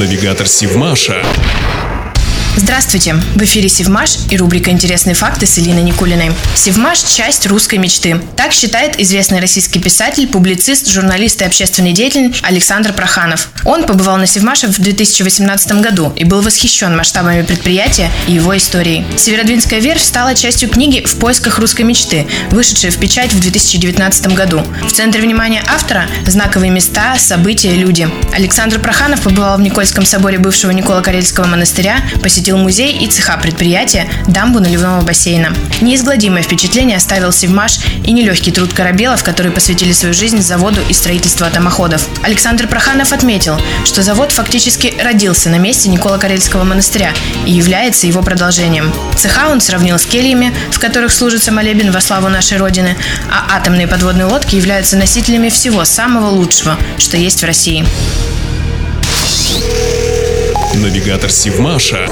Навигатор Сивмаша. Здравствуйте! В эфире Севмаш и рубрика «Интересные факты» с Элиной Никулиной. Севмаш – часть русской мечты. Так считает известный российский писатель, публицист, журналист и общественный деятель Александр Проханов. Он побывал на Севмаше в 2018 году и был восхищен масштабами предприятия и его историей. Северодвинская верфь стала частью книги «В поисках русской мечты», вышедшей в печать в 2019 году. В центре внимания автора – знаковые места, события, люди. Александр Проханов побывал в Никольском соборе бывшего Никола-Карельского монастыря, посетил посетил музей и цеха предприятия, дамбу наливного бассейна. Неизгладимое впечатление оставил Севмаш и нелегкий труд корабелов, которые посвятили свою жизнь заводу и строительству атомоходов. Александр Проханов отметил, что завод фактически родился на месте Никола Карельского монастыря и является его продолжением. Цеха он сравнил с кельями, в которых служится молебен во славу нашей Родины, а атомные подводные лодки являются носителями всего самого лучшего, что есть в России. Навигатор Сивмаша.